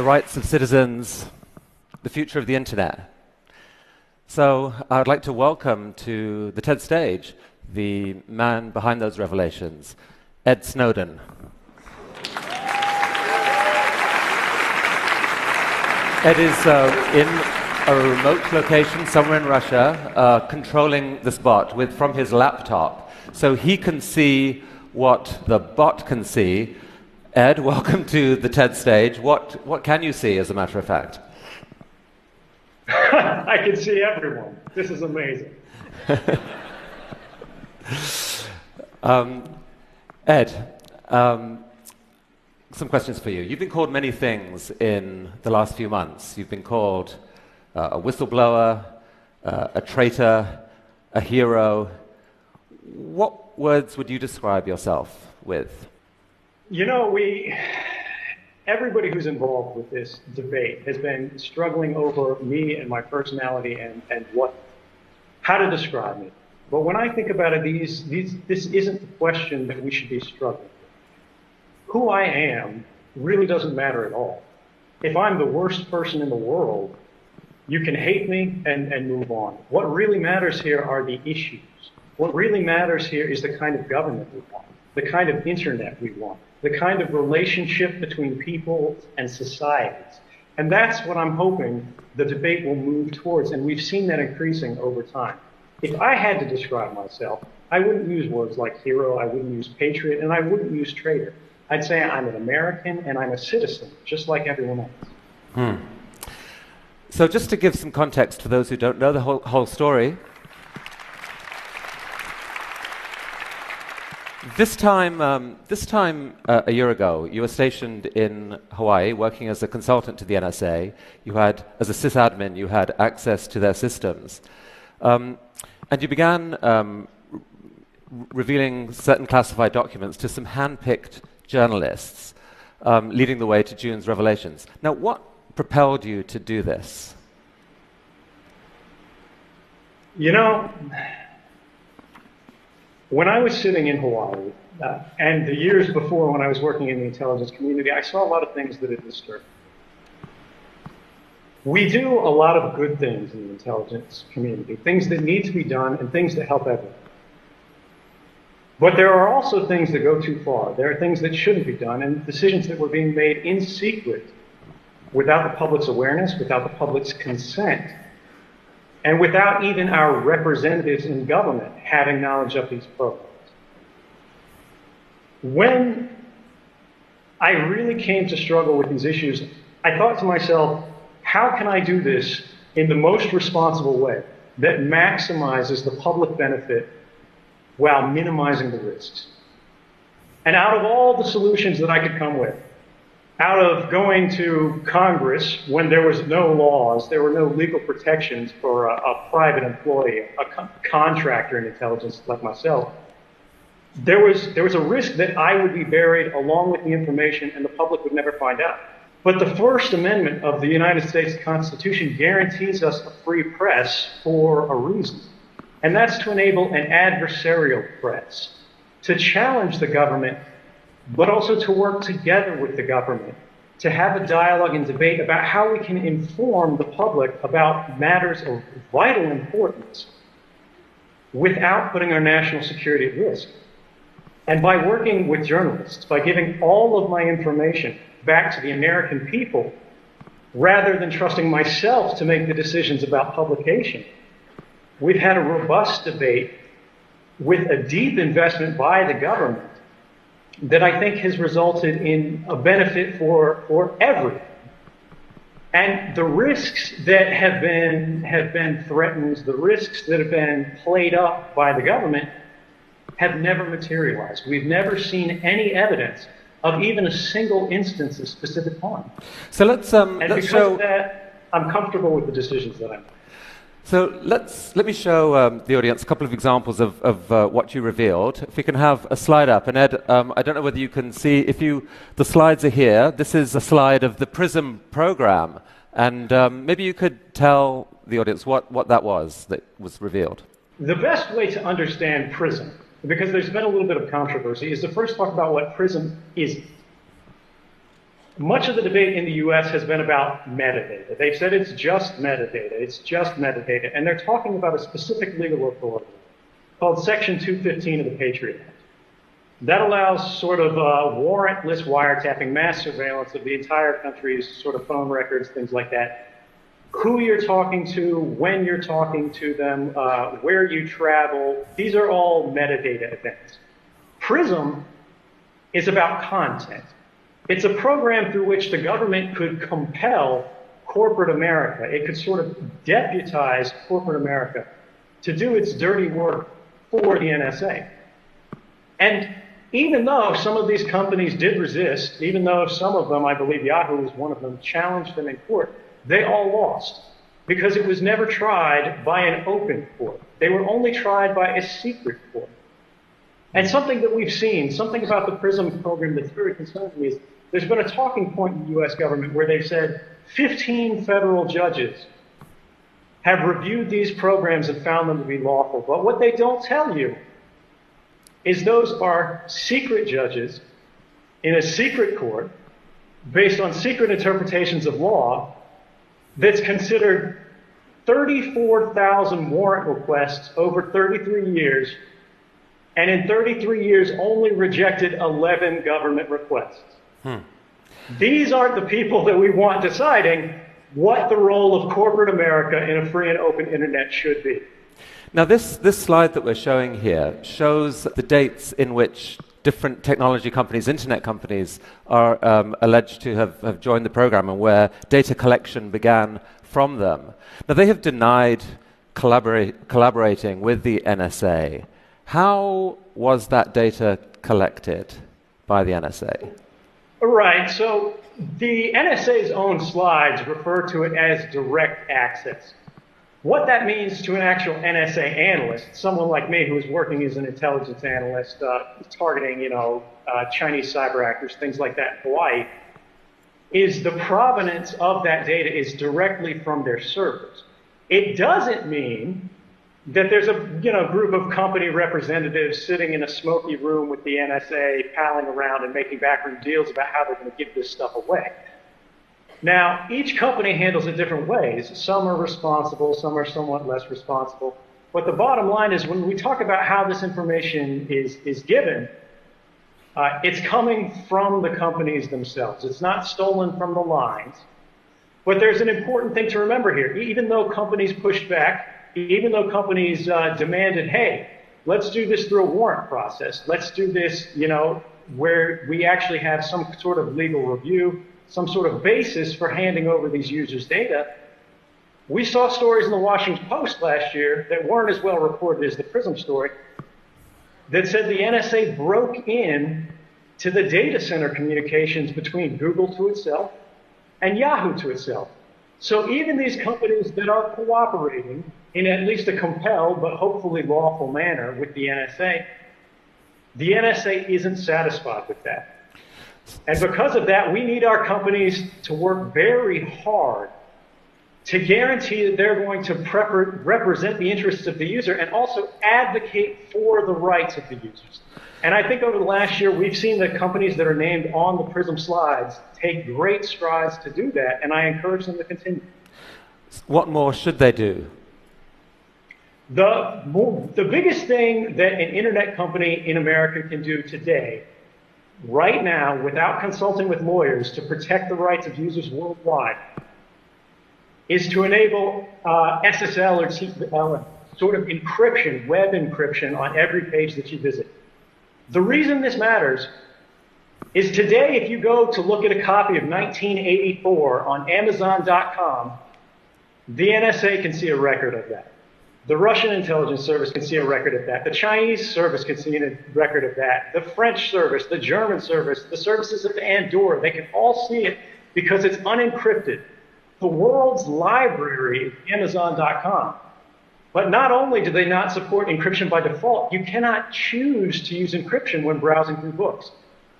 the rights of citizens, the future of the internet. So I would like to welcome to the TED stage the man behind those revelations, Ed Snowden. Ed is uh, in a remote location somewhere in Russia, uh, controlling this bot with, from his laptop. So he can see what the bot can see. Ed, welcome to the TED stage. What, what can you see, as a matter of fact? I can see everyone. This is amazing. um, Ed, um, some questions for you. You've been called many things in the last few months. You've been called uh, a whistleblower, uh, a traitor, a hero. What words would you describe yourself with? You know, we, everybody who's involved with this debate has been struggling over me and my personality and, and what, how to describe me. But when I think about it, these, these, this isn't the question that we should be struggling with. Who I am really doesn't matter at all. If I'm the worst person in the world, you can hate me and, and move on. What really matters here are the issues. What really matters here is the kind of government we want, the kind of internet we want, the kind of relationship between people and societies. And that's what I'm hoping the debate will move towards, and we've seen that increasing over time. If I had to describe myself, I wouldn't use words like hero, I wouldn't use patriot, and I wouldn't use traitor. I'd say I'm an American and I'm a citizen, just like everyone else. Hmm. So, just to give some context for those who don't know the whole, whole story, this time, um, this time uh, a year ago, you were stationed in Hawaii working as a consultant to the NSA. You had, as a sysadmin, you had access to their systems. Um, and you began um, revealing certain classified documents to some hand-picked journalists, um, leading the way to June's revelations. Now, what propelled you to do this? You know, when I was sitting in Hawaii, uh, and the years before when I was working in the intelligence community, I saw a lot of things that had disturbed me. We do a lot of good things in the intelligence community, things that need to be done and things that help everyone. But there are also things that go too far. There are things that shouldn't be done and decisions that were being made in secret without the public's awareness, without the public's consent, and without even our representatives in government having knowledge of these programs. When I really came to struggle with these issues, I thought to myself, how can I do this in the most responsible way that maximizes the public benefit while minimizing the risks. And out of all the solutions that I could come with, out of going to Congress when there was no laws, there were no legal protections for a, a private employee, a co- contractor in intelligence like myself, there was, there was a risk that I would be buried along with the information and the public would never find out. But the First Amendment of the United States Constitution guarantees us a free press for a reason. And that's to enable an adversarial press to challenge the government, but also to work together with the government to have a dialogue and debate about how we can inform the public about matters of vital importance without putting our national security at risk. And by working with journalists, by giving all of my information back to the American people, rather than trusting myself to make the decisions about publication, We've had a robust debate with a deep investment by the government that I think has resulted in a benefit for, for everyone. And the risks that have been, have been threatened, the risks that have been played up by the government have never materialized. We've never seen any evidence of even a single instance of specific harm. So let's, um, and let's because show... of that, I'm comfortable with the decisions that I make. So let's, let me show um, the audience a couple of examples of, of uh, what you revealed. If we can have a slide up. And Ed, um, I don't know whether you can see, if you, the slides are here. This is a slide of the PRISM program. And um, maybe you could tell the audience what, what that was that was revealed. The best way to understand PRISM, because there's been a little bit of controversy, is to first talk about what PRISM is. Much of the debate in the US has been about metadata. They've said it's just metadata, it's just metadata, and they're talking about a specific legal authority called Section 215 of the Patriot Act. That allows sort of uh, warrantless wiretapping, mass surveillance of the entire country's sort of phone records, things like that. Who you're talking to, when you're talking to them, uh, where you travel, these are all metadata events. PRISM is about content. It's a program through which the government could compel corporate America, it could sort of deputize corporate America to do its dirty work for the NSA. And even though some of these companies did resist, even though some of them, I believe Yahoo was one of them, challenged them in court, they all lost because it was never tried by an open court. They were only tried by a secret court. And something that we've seen, something about the PRISM program that's very concerning me is there's been a talking point in the US government where they've said 15 federal judges have reviewed these programs and found them to be lawful. But what they don't tell you is those are secret judges in a secret court based on secret interpretations of law that's considered 34,000 warrant requests over 33 years, and in 33 years only rejected 11 government requests. Hmm. These aren't the people that we want deciding what the role of corporate America in a free and open internet should be. Now, this, this slide that we're showing here shows the dates in which different technology companies, internet companies, are um, alleged to have, have joined the program and where data collection began from them. Now, they have denied collabora- collaborating with the NSA. How was that data collected by the NSA? Right. So the NSA's own slides refer to it as direct access. What that means to an actual NSA analyst, someone like me who is working as an intelligence analyst, uh, targeting, you know, uh, Chinese cyber actors, things like that in Hawaii, is the provenance of that data is directly from their servers. It doesn't mean that there's a you know group of company representatives sitting in a smoky room with the NSA, palling around and making backroom deals about how they're going to give this stuff away. Now, each company handles it different ways. Some are responsible, some are somewhat less responsible. But the bottom line is when we talk about how this information is, is given, uh, it's coming from the companies themselves. It's not stolen from the lines. But there's an important thing to remember here. Even though companies pushed back, even though companies uh, demanded, hey, let's do this through a warrant process. Let's do this, you know, where we actually have some sort of legal review some sort of basis for handing over these users' data. We saw stories in the Washington Post last year that weren't as well reported as the PRISM story that said the NSA broke in to the data center communications between Google to itself and Yahoo to itself. So even these companies that are cooperating in at least a compelled but hopefully lawful manner with the NSA, the NSA isn't satisfied with that. And because of that, we need our companies to work very hard to guarantee that they're going to represent the interests of the user and also advocate for the rights of the users. And I think over the last year, we've seen the companies that are named on the PRISM slides take great strides to do that, and I encourage them to continue. What more should they do? The, the biggest thing that an internet company in America can do today right now without consulting with lawyers to protect the rights of users worldwide is to enable uh, SSL or TLS, sort of encryption, web encryption on every page that you visit. The reason this matters is today, if you go to look at a copy of 1984 on Amazon.com, the NSA can see a record of that. The Russian intelligence service can see a record of that. The Chinese service can see a record of that. The French service, the German service, the services of Andorra, they can all see it because it's unencrypted. The world's library is Amazon.com. But not only do they not support encryption by default, you cannot choose to use encryption when browsing through books.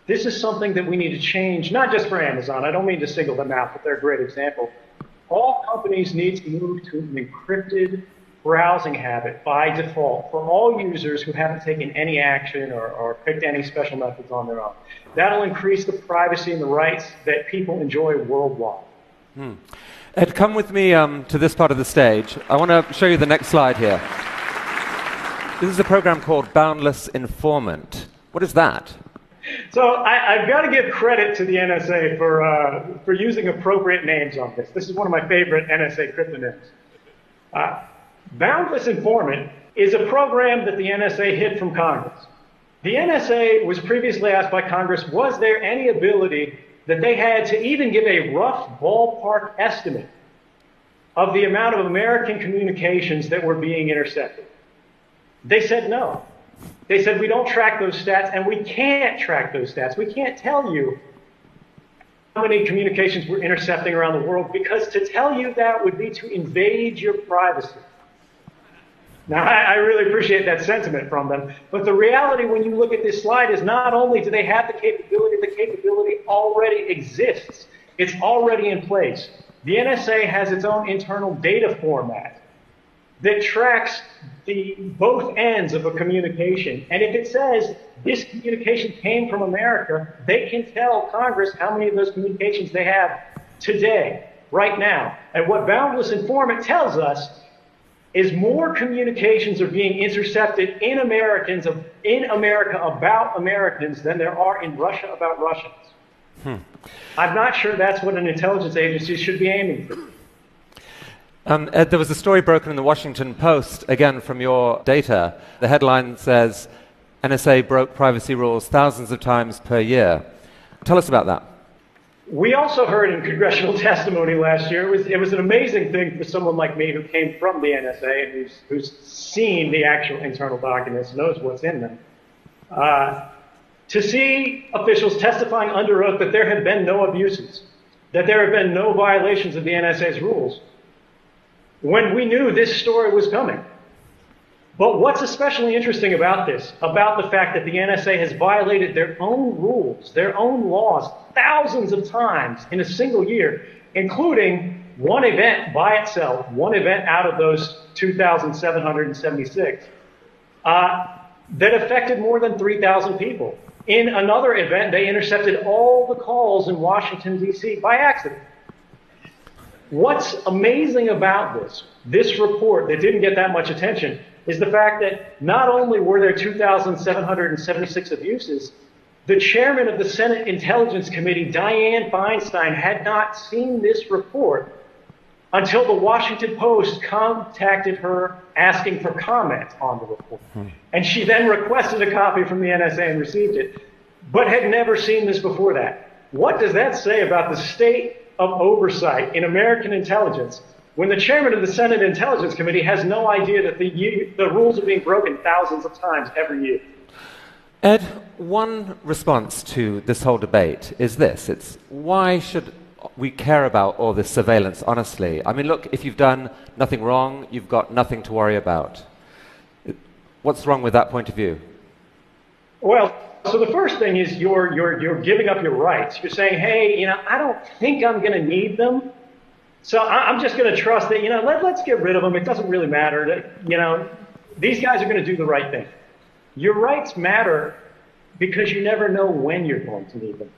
This is something that we need to change, not just for Amazon. I don't mean to single them out, but they're a great example. All companies need to move to an encrypted browsing habit by default for all users who haven't taken any action or, or picked any special methods on their own. That'll increase the privacy and the rights that people enjoy worldwide. Hmm. Ed, come with me um, to this part of the stage. I want to show you the next slide here. This is a program called Boundless Informant. What is that? So I, have got to give credit to the NSA for, uh, for using appropriate names on this. This is one of my favorite NSA cryptonyms. Uh, Boundless Informant is a program that the NSA hid from Congress. The NSA was previously asked by Congress, was there any ability that they had to even give a rough ballpark estimate of the amount of American communications that were being intercepted? They said no. They said we don't track those stats and we can't track those stats. We can't tell you how many communications we're intercepting around the world because to tell you that would be to invade your privacy. Now, I, I, really appreciate that sentiment from them. But the reality when you look at this slide is not only do they have the capability, the capability already exists. It's already in place. The NSA has its own internal data format that tracks the both ends of a communication. And if it says this communication came from America, they can tell Congress how many of those communications they have today, right now. And what Boundless Informant tells us is more communications are being intercepted in Americans of, in America about Americans than there are in Russia about Russians. Hmm. I'm not sure that's what an intelligence agency should be aiming for. Um, Ed, there was a story broken in the Washington Post, again from your data. The headline says NSA broke privacy rules thousands of times per year. Tell us about that. We also heard in congressional testimony last year, it was, it was an amazing thing for someone like me who came from the NSA and who's, who's seen the actual internal documents, knows what's in them, uh, to see officials testifying under oath that there had been no abuses, that there had been no violations of the NSA's rules, when we knew this story was coming. But what's especially interesting about this, about the fact that the NSA has violated their own rules, their own laws, thousands of times in a single year, including one event by itself, one event out of those 2,776, uh, that affected more than 3,000 people. In another event, they intercepted all the calls in Washington, D.C. by accident. What's amazing about this, this report that didn't get that much attention, is the fact that not only were there 2,776 abuses, the chairman of the Senate Intelligence Committee, Dianne Feinstein, had not seen this report until the Washington Post contacted her asking for comment on the report. Hmm. And she then requested a copy from the NSA and received it, but had never seen this before that. What does that say about the state of oversight in American intelligence when the chairman of the Senate Intelligence Committee has no idea that the, the rules are being broken thousands of times every year. Ed, one response to this whole debate is this it's why should we care about all this surveillance, honestly? I mean, look, if you've done nothing wrong, you've got nothing to worry about. What's wrong with that point of view? Well, so the first thing is you're, you're, you're giving up your rights. You're saying, hey, you know, I don't think I'm going to need them, so I, am just going to trust that, you know, let, let's get rid of them. It doesn't really matter. That, you know, these guys are going to do the right thing. Your rights matter because you never know when you're going to need them.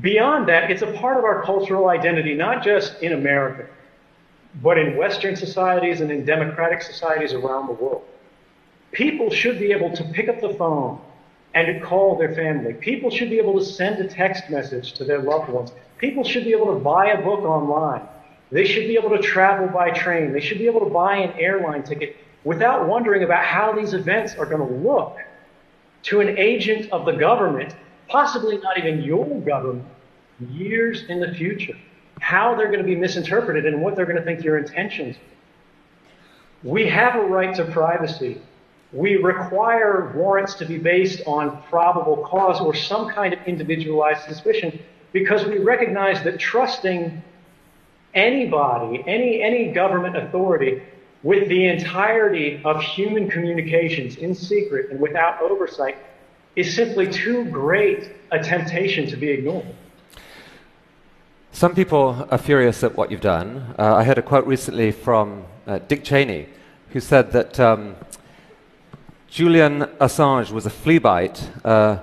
Beyond that, it's a part of our cultural identity, not just in America, but in Western societies and in democratic societies around the world. People should be able to pick up the phone and to call their family. People should be able to send a text message to their loved ones. People should be able to buy a book online. They should be able to travel by train. They should be able to buy an airline ticket without wondering about how these events are going to look to an agent of the government, possibly not even your government, years in the future. How they're going to be misinterpreted and what they're going to think your intentions are. We have a right to privacy. We require warrants to be based on probable cause or some kind of individualized suspicion because we recognize that trusting anybody, any, any government authority with the entirety of human communications in secret and without oversight is simply too great a temptation to be ignored. Some people are furious at what you've done. Uh, I heard a quote recently from uh, Dick Cheney, who said that um, Julian Assange was a flea bite. Uh,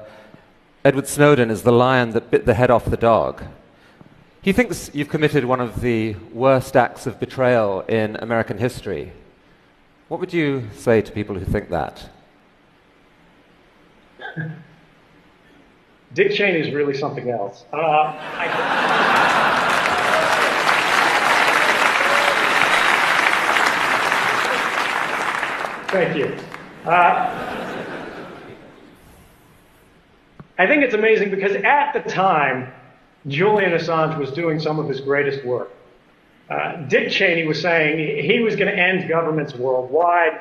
Edward Snowden is the lion that bit the head off the dog. He thinks you've committed one of the worst acts of betrayal in American history. What would you say to people who think that? Dick Cheney is really something else. Uh, I... Thank you. Uh, I think it's amazing because at the time, Julian Assange was doing some of his greatest work. Uh, Dick Cheney was saying he was going to end governments worldwide.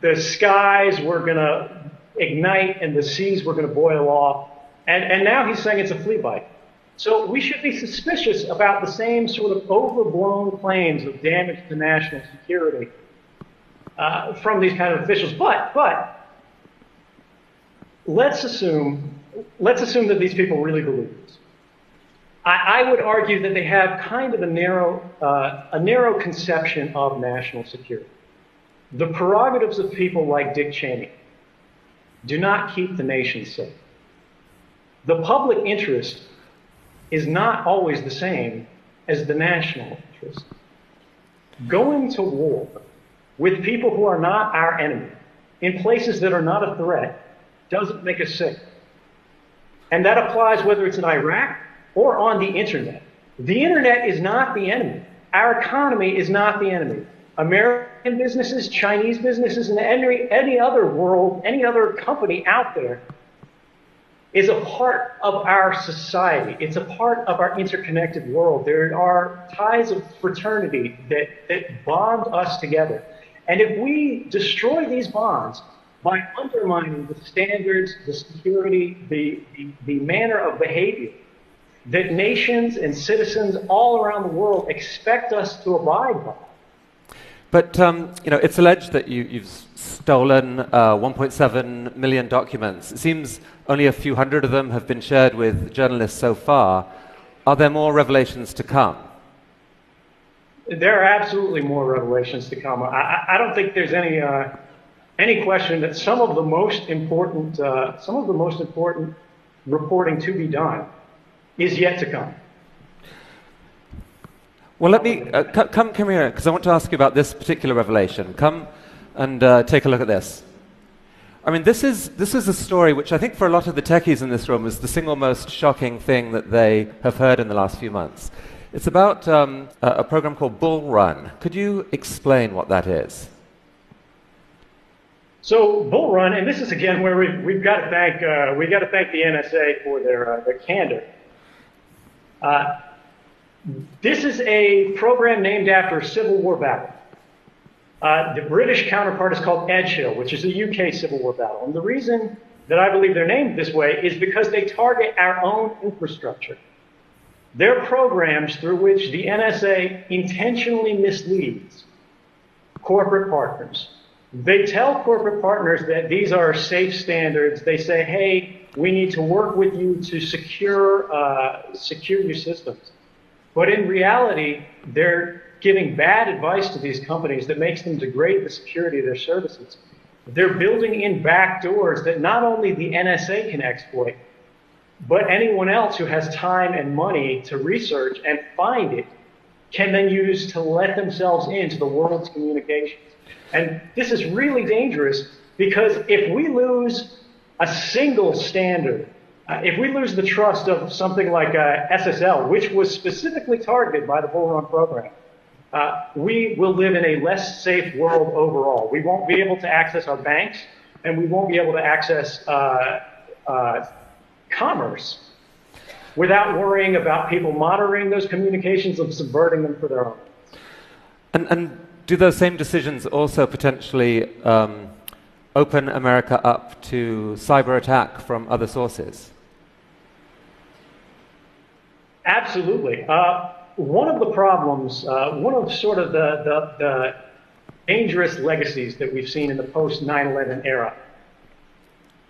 The skies were going to ignite and the seas were going to boil off. And, and now he's saying it's a flea bite. So we should be suspicious about the same sort of overblown claims of damage to national security uh, from these kind of officials. But, but, let's assume, let's assume that these people really believe this. I, would argue that they have kind of a narrow, uh, a narrow conception of national security. The prerogatives of people like Dick Cheney do not keep the nation safe. The public interest is not always the same as the national interest. Going to war with people who are not our enemy in places that are not a threat doesn't make us safe. And that applies whether it's in Iraq or on the internet. The internet is not the enemy. Our economy is not the enemy. American businesses, Chinese businesses, and any, any other world, any other company out there is a part of our society. It's a part of our interconnected world. There are ties of fraternity that, that bond us together. And if we destroy these bonds by undermining the standards, the security, the, the, the manner of behavior that nations and citizens all around the world expect us to abide by. But um, you know, it's alleged that you, have stolen uh, 1.7 million documents. It seems only a few hundred of them have been shared with journalists so far. Are there more revelations to come? There are absolutely more revelations to come. I, I don't think there's any uh, any question that some of the most important uh, some of the most important reporting to be done is yet to come. Well, let me uh, c- come, come here because I want to ask you about this particular revelation. Come and uh, take a look at this. I mean, this is, this is a story which I think for a lot of the techies in this room is the single most shocking thing that they have heard in the last few months. It's about um, a, a program called Bull Run. Could you explain what that is? So Bull Run, and this is again where we've, we've got to thank uh, we got to thank the NSA for their uh, their candor. Uh, this is a program named after a Civil War battle. Uh, the British counterpart is called Edgehill, which is a UK Civil War battle. And the reason that I believe they're named this way is because they target our own infrastructure. They're programs through which the NSA intentionally misleads corporate partners. They tell corporate partners that these are safe standards. They say, hey, we need to work with you to secure, uh, secure your systems. But in reality, they're giving bad advice to these companies that makes them degrade the security of their services. They're building in back doors that not only the NSA can exploit, but anyone else who has time and money to research and find it can then use to let themselves into the world's communications. And this is really dangerous because if we lose a single standard. Uh, if we lose the trust of something like uh, SSL, which was specifically targeted by the Bull Run program, uh, we will live in a less safe world overall. We won't be able to access our banks, and we won't be able to access uh, uh, commerce without worrying about people monitoring those communications and subverting them for their own. And, and do those same decisions also potentially um, open America up to cyber attack from other sources? Absolutely. Uh, one of the problems, uh, one of sort of the, the, the, dangerous legacies that we've seen in the post 9 11 era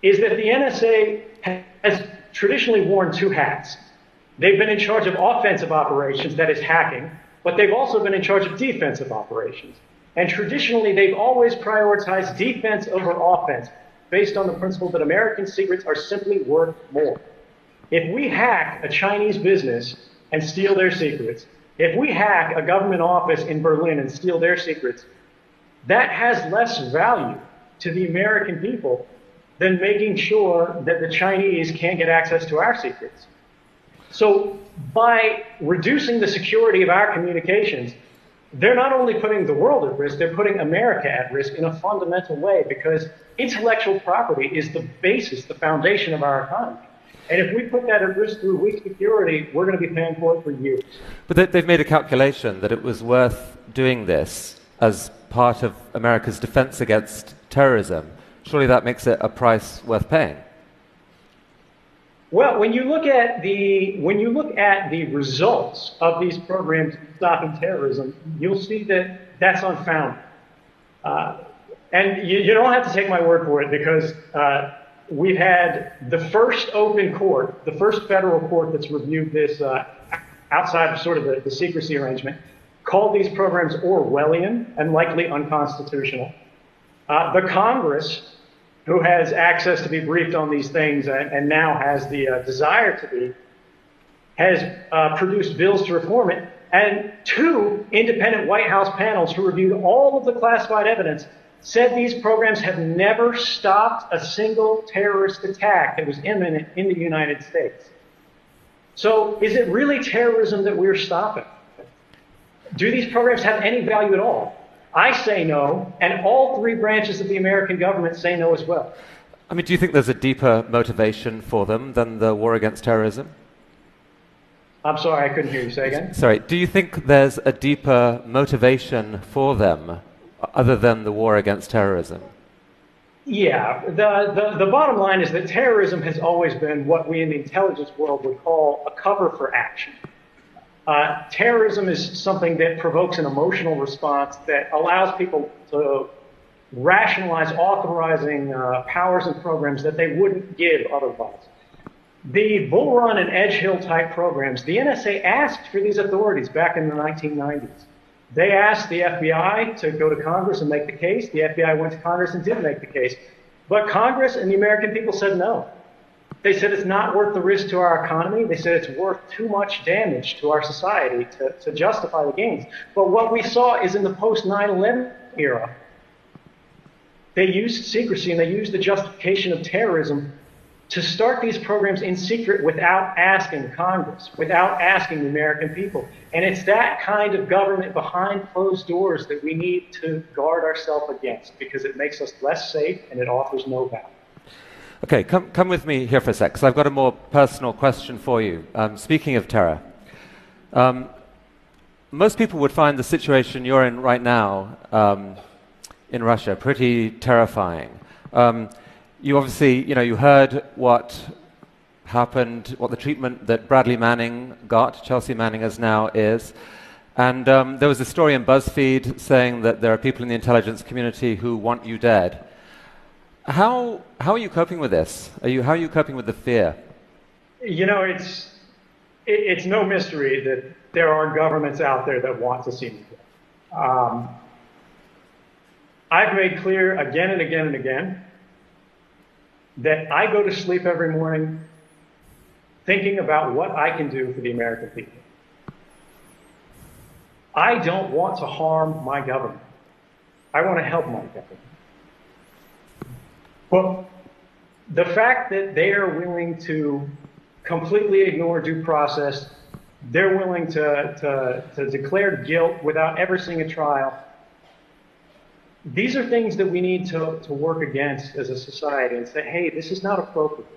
is that the NSA has traditionally worn two hats. They've been in charge of offensive operations, that is hacking, but they've also been in charge of defensive operations. And traditionally, they've always prioritized defense over offense based on the principle that American secrets are simply worth more. If we hack a Chinese business and steal their secrets, if we hack a government office in Berlin and steal their secrets, that has less value to the American people than making sure that the Chinese can't get access to our secrets. So by reducing the security of our communications, they're not only putting the world at risk, they're putting America at risk in a fundamental way because intellectual property is the basis, the foundation of our economy. And if we put that at risk through weak security, we're going to be paying for it for years. But they've made a calculation that it was worth doing this as part of America's defense against terrorism. Surely that makes it a price worth paying. Well, when you look at the when you look at the results of these programs stopping terrorism, you'll see that that's unfounded. Uh, and you, you, don't have to take my word for it because uh, we've had the first open court, the first federal court that's reviewed this uh, outside of sort of the, the secrecy arrangement, called these programs Orwellian and likely unconstitutional. Uh, the Congress who has access to be briefed on these things and, and now has the uh, desire to be, has uh, produced bills to reform it. And two independent White House panels who reviewed all of the classified evidence said these programs have never stopped a single terrorist attack that was imminent in the United States. So is it really terrorism that we're stopping? Do these programs have any value at all? I say no, and all three branches of the American government say no as well. I mean, do you think there's a deeper motivation for them than the war against terrorism? I'm sorry, I couldn't hear you. Say again? Sorry, do you think there's a deeper motivation for them uh, other than the war against terrorism? Yeah, the, the, the bottom line is that terrorism has always been what we in the intelligence world would call a cover for action. Uh, terrorism is something that provokes an emotional response that allows people to rationalize authorizing uh, powers and programs that they wouldn't give otherwise. The Bull Run and Edgehill type programs, the NSA asked for these authorities back in the 1990s. They asked the FBI to go to Congress and make the case. The FBI went to Congress and did make the case. But Congress and the American people said no. They said it's not worth the risk to our economy. They said it's worth too much damage to our society to, to justify the gains. But what we saw is in the post 9 11 era, they used secrecy and they used the justification of terrorism to start these programs in secret without asking Congress, without asking the American people. And it's that kind of government behind closed doors that we need to guard ourselves against because it makes us less safe and it offers no value. Okay, come, come with me here for a sec, because I've got a more personal question for you. Um, speaking of terror, um, most people would find the situation you're in right now um, in Russia pretty terrifying. Um, you obviously, you know, you heard what happened, what the treatment that Bradley Manning got, Chelsea Manning as now is. And um, there was a story in BuzzFeed saying that there are people in the intelligence community who want you dead. How, how are you coping with this? Are you, how are you coping with the fear? You know, it's, it, it's no mystery that there are governments out there that want to see me dead. Um, I've made clear again and again and again that I go to sleep every morning thinking about what I can do for the American people. I don't want to harm my government. I want to help my government. Well, the fact that they are willing to completely ignore due process, they're willing to, to, to declare guilt without ever seeing a trial, these are things that we need to, to work against as a society and say, hey, this is not appropriate.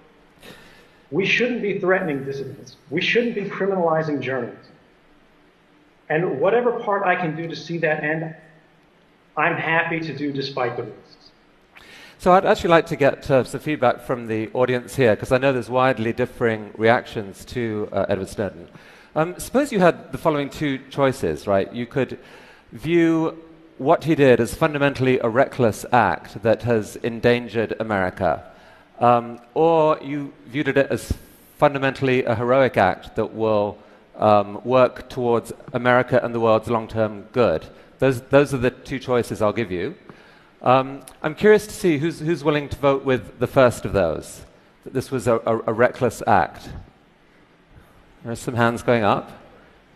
We shouldn't be threatening dissidents. We shouldn't be criminalizing journalists. And whatever part I can do to see that end, I'm happy to do despite the risk. So I'd actually like to get uh, some feedback from the audience here, because I know there's widely differing reactions to uh, Edward Snowden. Um, suppose you had the following two choices, right? You could view what he did as fundamentally a reckless act that has endangered America, um, or you viewed it as fundamentally a heroic act that will um, work towards America and the world's long-term good. Those, those are the two choices I'll give you. Um, I'm curious to see who's, who's willing to vote with the first of those, that this was a, a, a reckless act. There are some hands going up,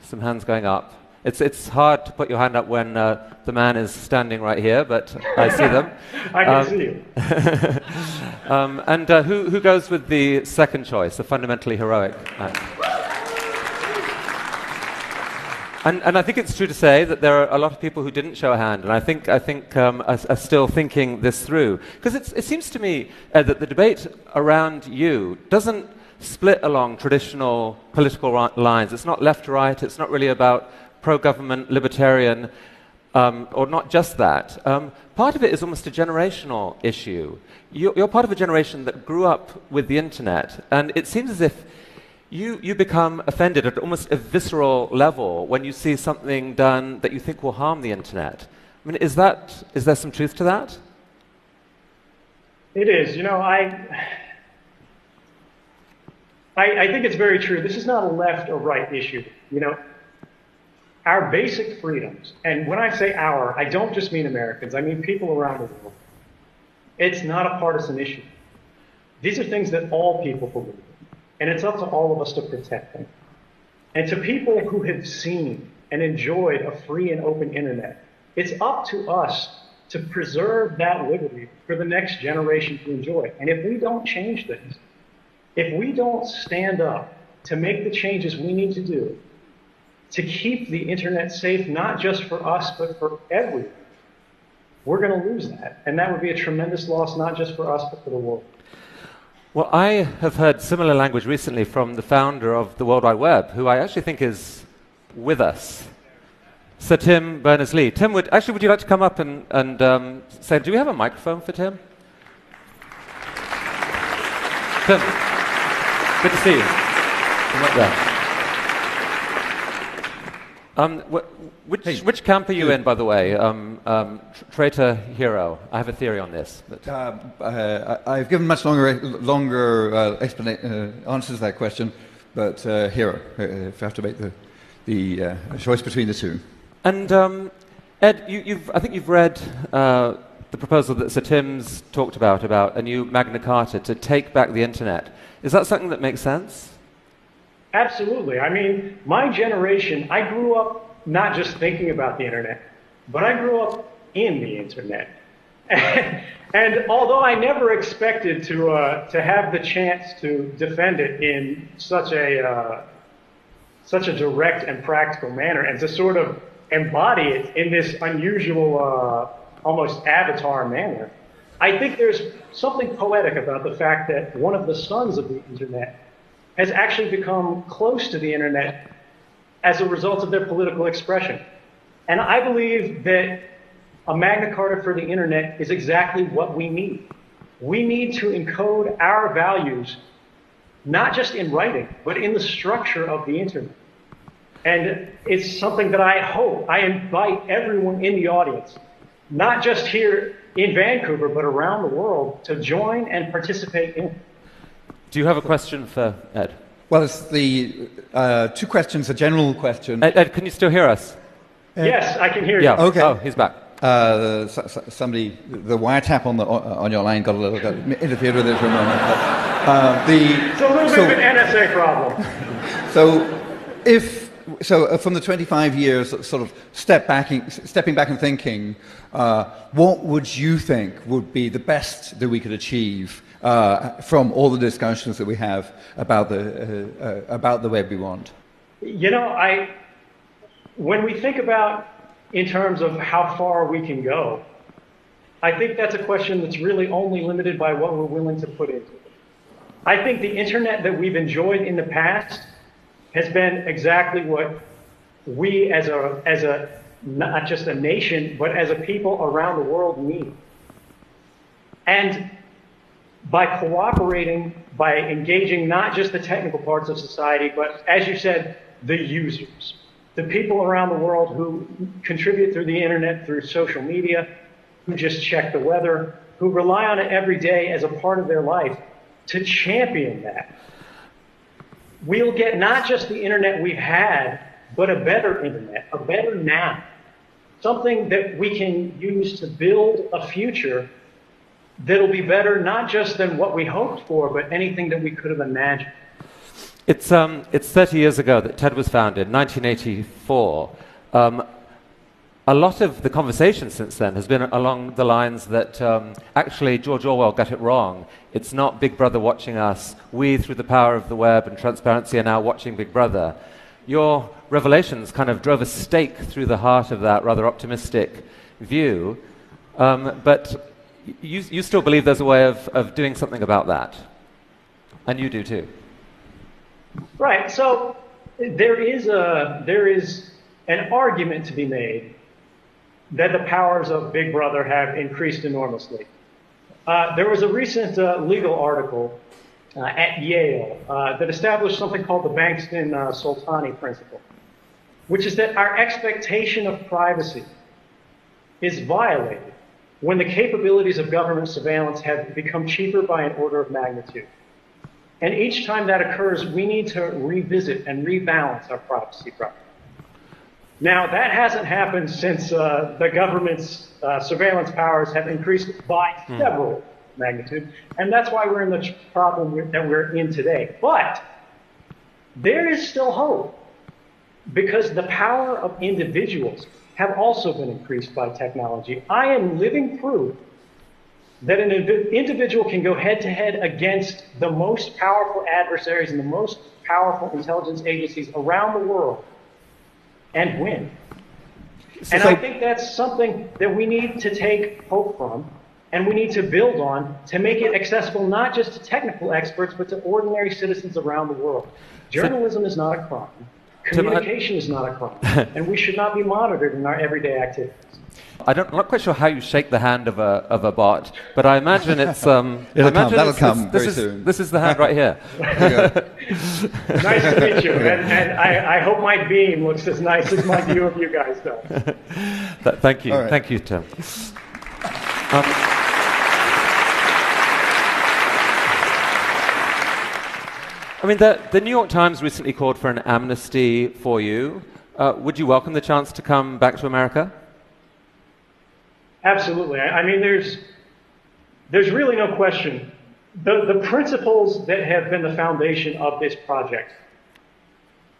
some hands going up. It's, it's hard to put your hand up when uh, the man is standing right here, but I see them. I can um, see you. um, and uh, who, who goes with the second choice, the fundamentally heroic act? And, and, I think it's true to say that there are a lot of people who didn't show a hand, and I think, I think um, are, are, still thinking this through. Because it seems to me uh, that the debate around you doesn't split along traditional political lines. It's not left right, it's not really about pro government, libertarian, um, or not just that. Um, part of it is almost a generational issue. You're, you're part of a generation that grew up with the internet, and it seems as if you, you become offended at almost a visceral level when you see something done that you think will harm the internet. I mean, is, that, is there some truth to that? It is. You know, I, I, I think it's very true. This is not a left or right issue. You know, our basic freedoms, and when I say our, I don't just mean Americans, I mean people around the world. It's not a partisan issue. These are things that all people believe. And it's up to all of us to protect them. And to people who have seen and enjoyed a free and open internet, it's up to us to preserve that liberty for the next generation to enjoy. And if we don't change things, if we don't stand up to make the changes we need to do to keep the internet safe, not just for us, but for everyone, we're going to lose that. And that would be a tremendous loss, not just for us, but for the world. Well, I have heard similar language recently from the founder of the World Wide Web, who I actually think is with us. Sir Tim Berners-Lee. Tim, would, actually, would you like to come up and, and um, say, do we have a microphone for Tim? Tim, good to see you. Come up there. Um, which, hey, which camp are you in, by the way? Um, um, traitor, hero. I have a theory on this. Uh, uh, I've given much longer, longer uh, explana- uh, answers to that question, but uh, hero, uh, if I have to make the, the choice between the two. And um, Ed, you, I think you've read the proposal that Sir Tim's talked about, about a new Magna Carta to take back the internet. Is that something that makes sense? Absolutely. I mean, my generation, I grew up not just thinking about the internet, but I grew up in the internet. and although I never expected to, uh, to have the chance to defend it in such a, uh, such a direct and practical manner and to sort of embody it in this unusual, uh, almost avatar manner, I think there's something poetic about the fact that one of the sons of the internet has actually become close to the internet as a result of their political expression. And I believe that a Magna Carta for the internet is exactly what we need. We need to encode our values, not just in writing, but in the structure of the internet. And it's something that I hope, I invite everyone in the audience, not just here in Vancouver, but around the world, to join and participate in. Do you have a question for Ed? Well, it's the uh, two questions, a general question. Ed, Ed, can you still hear us? Ed? Yes, I can hear you. Yeah. Okay. Oh, he's back. Uh, so, so somebody, the wiretap on, the, on your line got a little got interfered with it for a moment. But, uh, the, it's a little so, bit of an NSA problem. so, if so, uh, from the 25 years, sort of step back, stepping back and thinking, uh, what would you think would be the best that we could achieve uh, from all the discussions that we have about the, uh, uh, about the web we want? You know, I, when we think about in terms of how far we can go, I think that's a question that's really only limited by what we're willing to put into it. I think the internet that we've enjoyed in the past has been exactly what we as a, as a, not just a nation, but as a people around the world need. And by cooperating, by engaging not just the technical parts of society, but as you said, the users, the people around the world who contribute through the internet, through social media, who just check the weather, who rely on it every day as a part of their life to champion that. We'll get not just the internet we've had, but a better internet, a better now, something that we can use to build a future that'll be better not just than what we hoped for, but anything that we could have imagined. It's, um, it's 30 years ago that TED was founded, 1984. Um, a lot of the conversation since then has been along the lines that um, actually George Orwell got it wrong. It's not Big Brother watching us. We, through the power of the web and transparency, are now watching Big Brother. Your revelations kind of drove a stake through the heart of that rather optimistic view. Um, but you, you still believe there's a way of, of doing something about that. And you do too. Right. So there is, a, there is an argument to be made that the powers of Big Brother have increased enormously. Uh, there was a recent uh, legal article uh, at Yale uh, that established something called the Bankston-Soltani uh, principle, which is that our expectation of privacy is violated when the capabilities of government surveillance have become cheaper by an order of magnitude. And each time that occurs, we need to revisit and rebalance our privacy problem. Now, that hasn't happened since uh, the government's uh, surveillance powers have increased by hmm. several magnitude, and that's why we're in the problem that we're in today. But there is still hope because the power of individuals have also been increased by technology. I am living proof that an individual can go head to head against the most powerful adversaries and the most powerful intelligence agencies around the world and win. So, and I think that's something that we need to take hope from and we need to build on to make it accessible not just to technical experts, but to ordinary citizens around the world. Journalism is not a crime. Communication is not a crime. and we should not be monitored in our everyday activities. I am not quite sure how you shake the hand of a, of a bot, but I imagine it's. Um, It'll imagine come. That'll come this, very is, soon. This is the hand right here. nice to meet you, and, and I, I, hope my beam looks as nice as my view of you guys does. thank you, right. thank you, Tim. Um, I mean, the, the, New York Times recently called for an amnesty for you. Uh, would you welcome the chance to come back to America? Absolutely. I mean, there's, there's really no question. The, the principles that have been the foundation of this project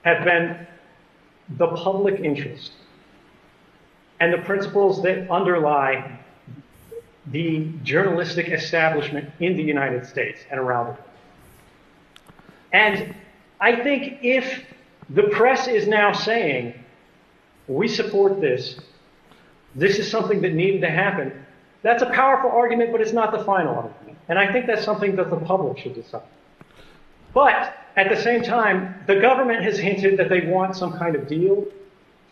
have been the public interest and the principles that underlie the journalistic establishment in the United States and around the world. And I think if the press is now saying, we support this, this is something that needed to happen. That's a powerful argument, but it's not the final argument. And I think that's something that the public should decide. But at the same time, the government has hinted that they want some kind of deal,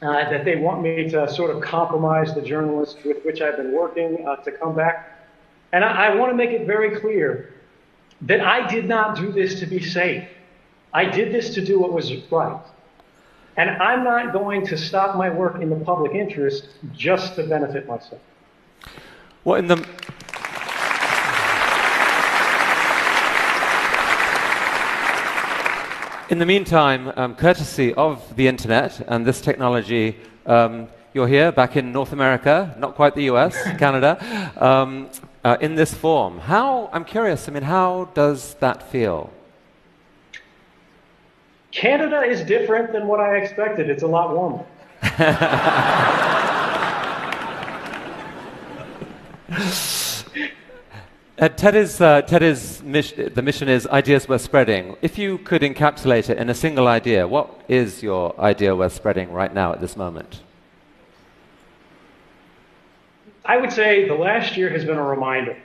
uh, that they want me to sort of compromise the journalists with which I've been working uh, to come back. And I, I want to make it very clear that I did not do this to be safe. I did this to do what was right. And I'm not going to stop my work in the public interest just to benefit myself. Well, in the. In the meantime, um, courtesy of the internet and this technology, um, you're here back in North America, not quite the US, Canada, um, uh, in this form. How, I'm curious, I mean, how does that feel? Canada is different than what I expected. It's a lot warmer. Uh, TED is, uh, TED is mission, the mission is ideas worth spreading. If you could encapsulate it in a single idea, what is your idea worth spreading right now at this moment? I would say the last year has been a reminder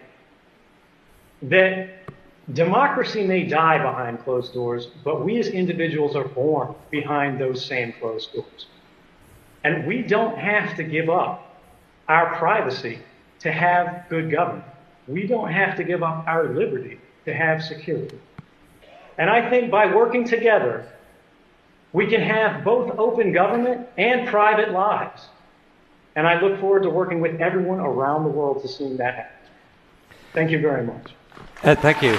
that Democracy may die behind closed doors, but we as individuals are born behind those same closed doors. And we don't have to give up our privacy to have good government. We don't have to give up our liberty to have security. And I think by working together, we can have both open government and private lives. And I look forward to working with everyone around the world to see that happen. Thank you very much. Uh, thank you.